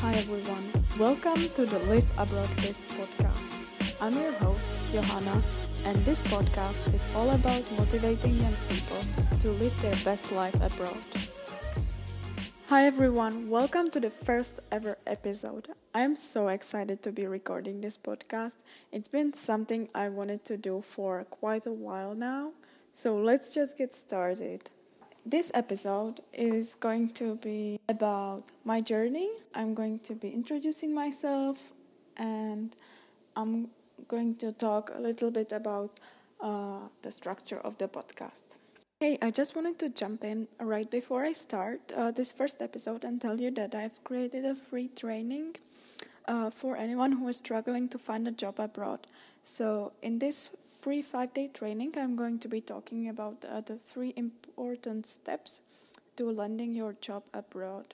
Hi everyone, welcome to the Live Abroad Biz podcast. I'm your host, Johanna, and this podcast is all about motivating young people to live their best life abroad. Hi everyone, welcome to the first ever episode. I'm so excited to be recording this podcast. It's been something I wanted to do for quite a while now, so let's just get started. This episode is going to be about my journey. I'm going to be introducing myself and I'm going to talk a little bit about uh, the structure of the podcast. Hey, I just wanted to jump in right before I start uh, this first episode and tell you that I've created a free training uh, for anyone who is struggling to find a job abroad. So, in this free five day training, I'm going to be talking about uh, the three important steps to landing your job abroad.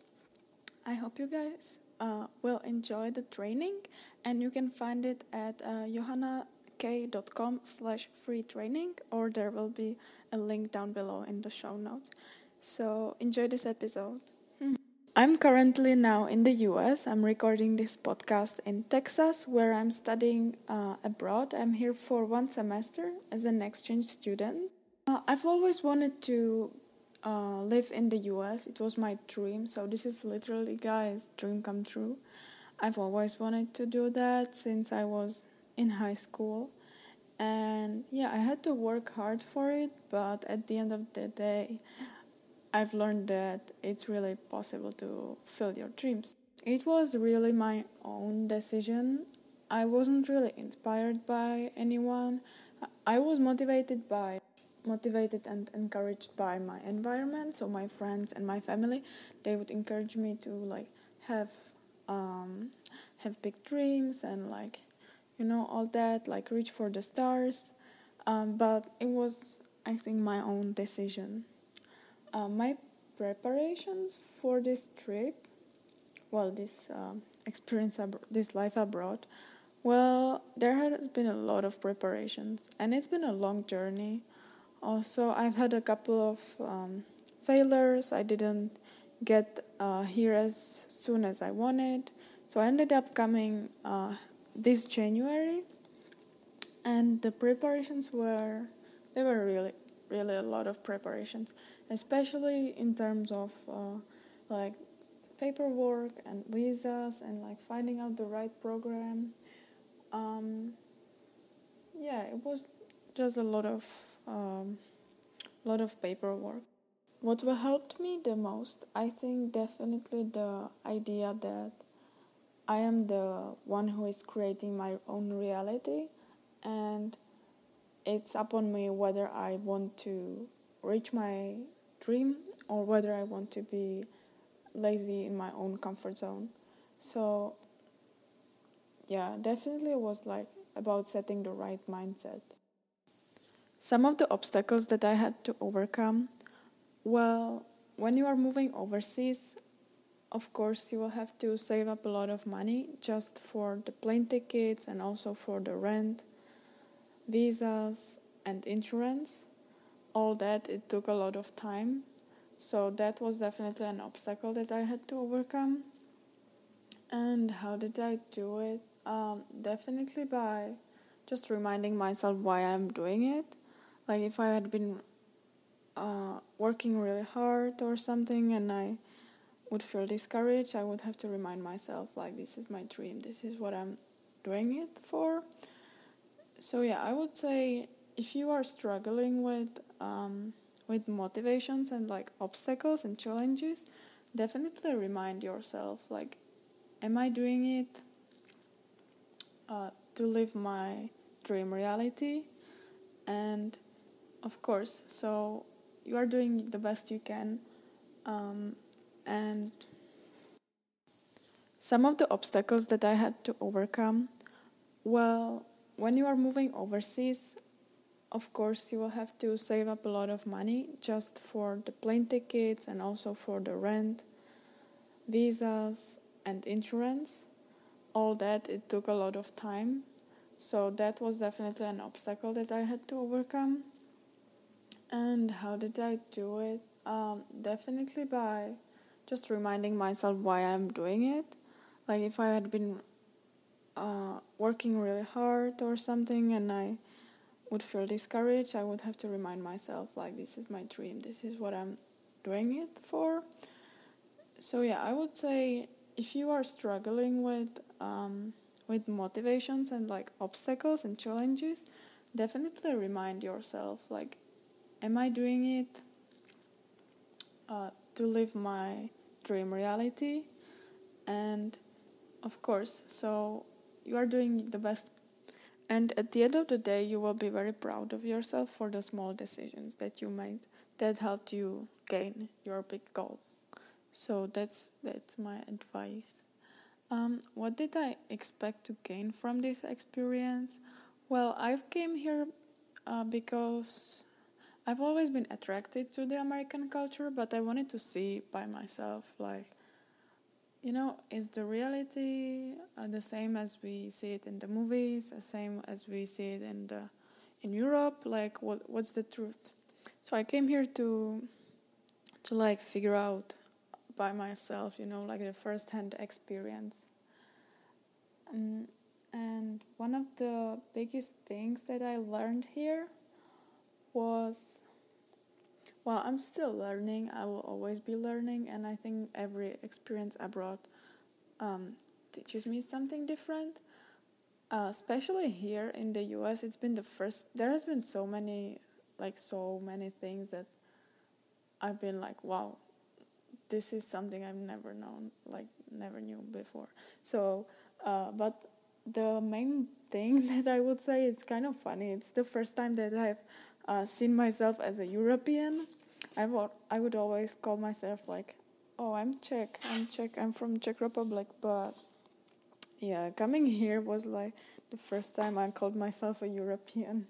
I hope you guys uh, will enjoy the training, and you can find it at uh, johannak.com slash free training, or there will be a link down below in the show notes. So enjoy this episode. I'm currently now in the US. I'm recording this podcast in Texas, where I'm studying uh, abroad. I'm here for one semester as an exchange student. Uh, I've always wanted to uh, live in the US. It was my dream. So this is literally, guys, dream come true. I've always wanted to do that since I was in high school. And yeah, I had to work hard for it, but at the end of the day, I've learned that it's really possible to fill your dreams. It was really my own decision. I wasn't really inspired by anyone. I was motivated by motivated and encouraged by my environment, so my friends and my family. They would encourage me to like have um, have big dreams and like you know all that, like reach for the stars. Um, but it was I think my own decision. Uh, my preparations for this trip, well, this um, experience, ab- this life abroad, well, there has been a lot of preparations, and it's been a long journey. Also, I've had a couple of um, failures. I didn't get uh, here as soon as I wanted, so I ended up coming uh, this January, and the preparations were there were really really a lot of preparations especially in terms of uh, like paperwork and visas and like finding out the right program. Um, yeah, it was just a lot of um, lot of paperwork. What helped me the most, I think, definitely the idea that I am the one who is creating my own reality, and it's upon me whether I want to reach my dream or whether I want to be lazy in my own comfort zone. So, yeah, definitely it was like about setting the right mindset. Some of the obstacles that I had to overcome well, when you are moving overseas, of course, you will have to save up a lot of money just for the plane tickets and also for the rent, visas, and insurance all that it took a lot of time. So that was definitely an obstacle that i had to overcome. And how did i do it? Um, definitely by just reminding myself why i'm doing it. Like if i had been uh, working really hard or something and i would feel discouraged i would have to remind myself like this is my dream. This is what i'm doing it for. So yeah i would say if you are struggling with um, with motivations and like obstacles and challenges, definitely remind yourself like, am I doing it uh, to live my dream reality? And of course, so you are doing the best you can, um, and some of the obstacles that I had to overcome. Well, when you are moving overseas, of course, you will have to save up a lot of money just for the plane tickets and also for the rent, visas, and insurance. All that it took a lot of time. So that was definitely an obstacle that I had to overcome. And how did I do it? Um, definitely by just reminding myself why I'm doing it. Like if I had been uh, working really hard or something and I would feel discouraged, I would have to remind myself like this is my dream, this is what I'm doing it for. So yeah, I would say if you are struggling with um, with motivations and like obstacles and challenges, definitely remind yourself like, am I doing it uh, to live my dream reality? And of course, so you are doing the best. And at the end of the day, you will be very proud of yourself for the small decisions that you made that helped you gain your big goal. So that's that's my advice. Um, what did I expect to gain from this experience? Well, I've came here uh, because I've always been attracted to the American culture, but I wanted to see by myself, like, you know, is the reality uh, the same as we see it in the movies, the same as we see it in the in Europe? Like, what what's the truth? So I came here to to like figure out by myself, you know, like the first hand experience. Um, and one of the biggest things that I learned here was well, I'm still learning, I will always be learning, and I think every experience abroad um, teaches me something different. Uh, especially here in the US, it's been the first, there has been so many, like, so many things that I've been like, wow, this is something I've never known, like never knew before. So, uh, but the main thing that I would say it's kind of funny. It's the first time that I've uh, seen myself as a European. I would I would always call myself like, oh, I'm Czech. I'm Czech. I'm from Czech Republic. But yeah, coming here was like the first time I called myself a European.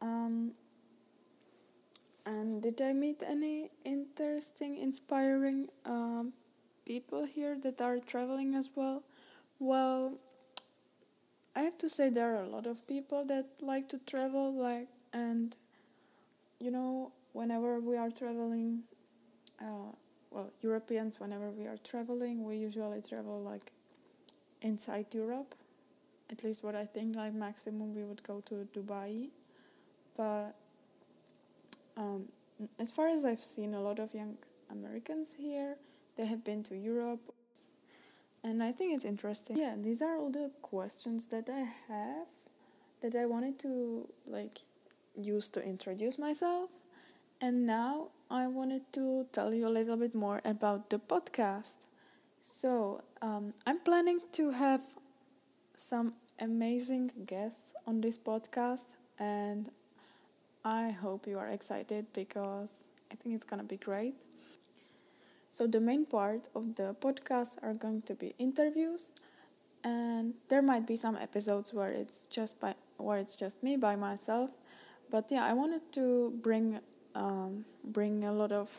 Um, and did I meet any interesting, inspiring um, people here that are traveling as well? Well, I have to say there are a lot of people that like to travel, like and you know whenever we are traveling, uh, well Europeans whenever we are traveling, we usually travel like inside Europe. At least what I think, like maximum we would go to Dubai, but um, as far as I've seen, a lot of young Americans here, they have been to Europe. And I think it's interesting. Yeah, these are all the questions that I have that I wanted to like use to introduce myself. And now I wanted to tell you a little bit more about the podcast. So, um, I'm planning to have some amazing guests on this podcast, and I hope you are excited because I think it's gonna be great. So the main part of the podcast are going to be interviews and there might be some episodes where it's just by where it's just me by myself. But yeah, I wanted to bring um, bring a lot of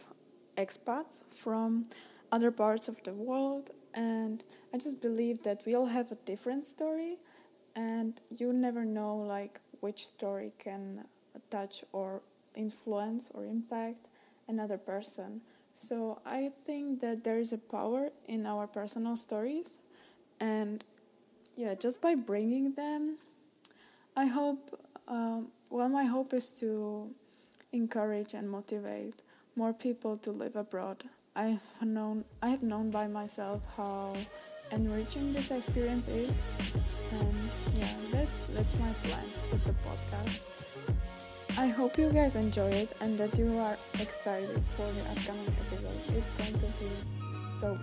expats from other parts of the world and I just believe that we all have a different story and you never know like which story can touch or influence or impact another person. So I think that there is a power in our personal stories, and yeah, just by bringing them, I hope. Um, well, my hope is to encourage and motivate more people to live abroad. I've known I have known by myself how enriching this experience is, and yeah, that's that's my plans with the podcast. I hope you guys enjoy it and that you are excited for the upcoming episode. It's going to be so.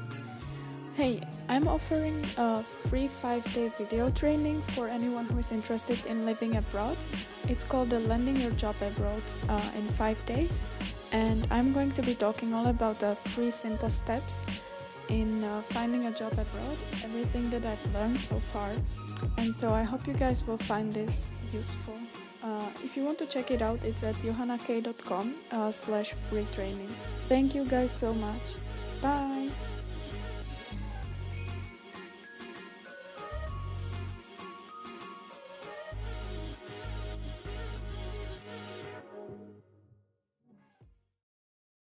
Hey, I'm offering a free 5 day video training for anyone who is interested in living abroad. It's called the Landing Your Job Abroad uh, in 5 days, and I'm going to be talking all about the three simple steps in uh, finding a job abroad, everything that I've learned so far. And so I hope you guys will find this useful. Uh, if you want to check it out, it's at johannak.com uh, slash free training. Thank you guys so much. Bye.